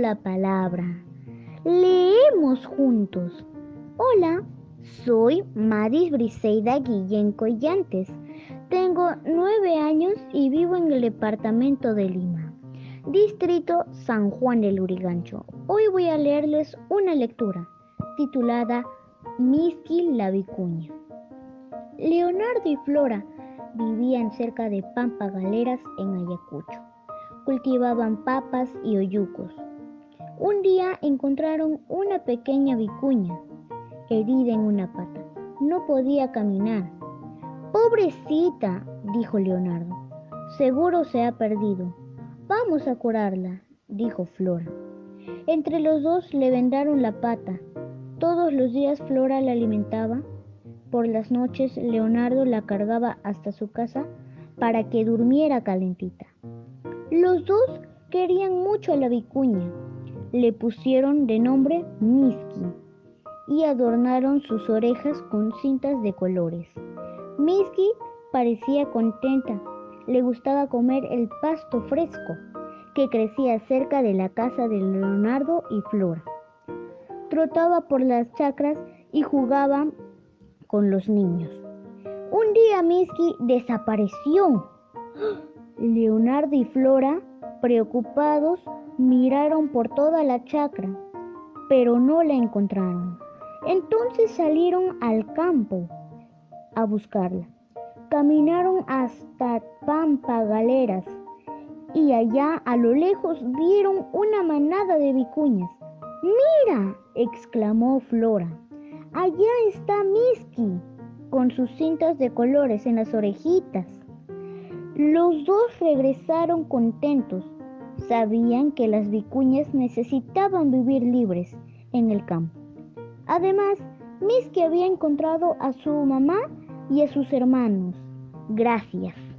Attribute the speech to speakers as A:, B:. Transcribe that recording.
A: la palabra. Leemos juntos. Hola, soy Madis Briseida Guillén Collantes. Tengo nueve años y vivo en el departamento de Lima, distrito San Juan del Urigancho. Hoy voy a leerles una lectura titulada Miski la Vicuña. Leonardo y Flora vivían cerca de Pampa Galeras en Ayacucho. Cultivaban papas y oyucos. Un día encontraron una pequeña vicuña herida en una pata. No podía caminar. Pobrecita, dijo Leonardo. Seguro se ha perdido. Vamos a curarla, dijo Flora. Entre los dos le vendaron la pata. Todos los días Flora la alimentaba. Por las noches Leonardo la cargaba hasta su casa para que durmiera calentita. Los dos querían mucho a la vicuña. Le pusieron de nombre Miski y adornaron sus orejas con cintas de colores. Misky parecía contenta. Le gustaba comer el pasto fresco que crecía cerca de la casa de Leonardo y Flora. Trotaba por las chacras y jugaba con los niños. Un día Misky desapareció. Leonardo y Flora, preocupados, miraron por toda la chacra, pero no la encontraron. Entonces salieron al campo a buscarla. Caminaron hasta Pampa Galeras y allá a lo lejos vieron una manada de vicuñas. ¡Mira! exclamó Flora. Allá está Miski con sus cintas de colores en las orejitas. Los dos regresaron contentos. Sabían que las vicuñas necesitaban vivir libres en el campo. Además, Miski había encontrado a su mamá y a sus hermanos. Gracias.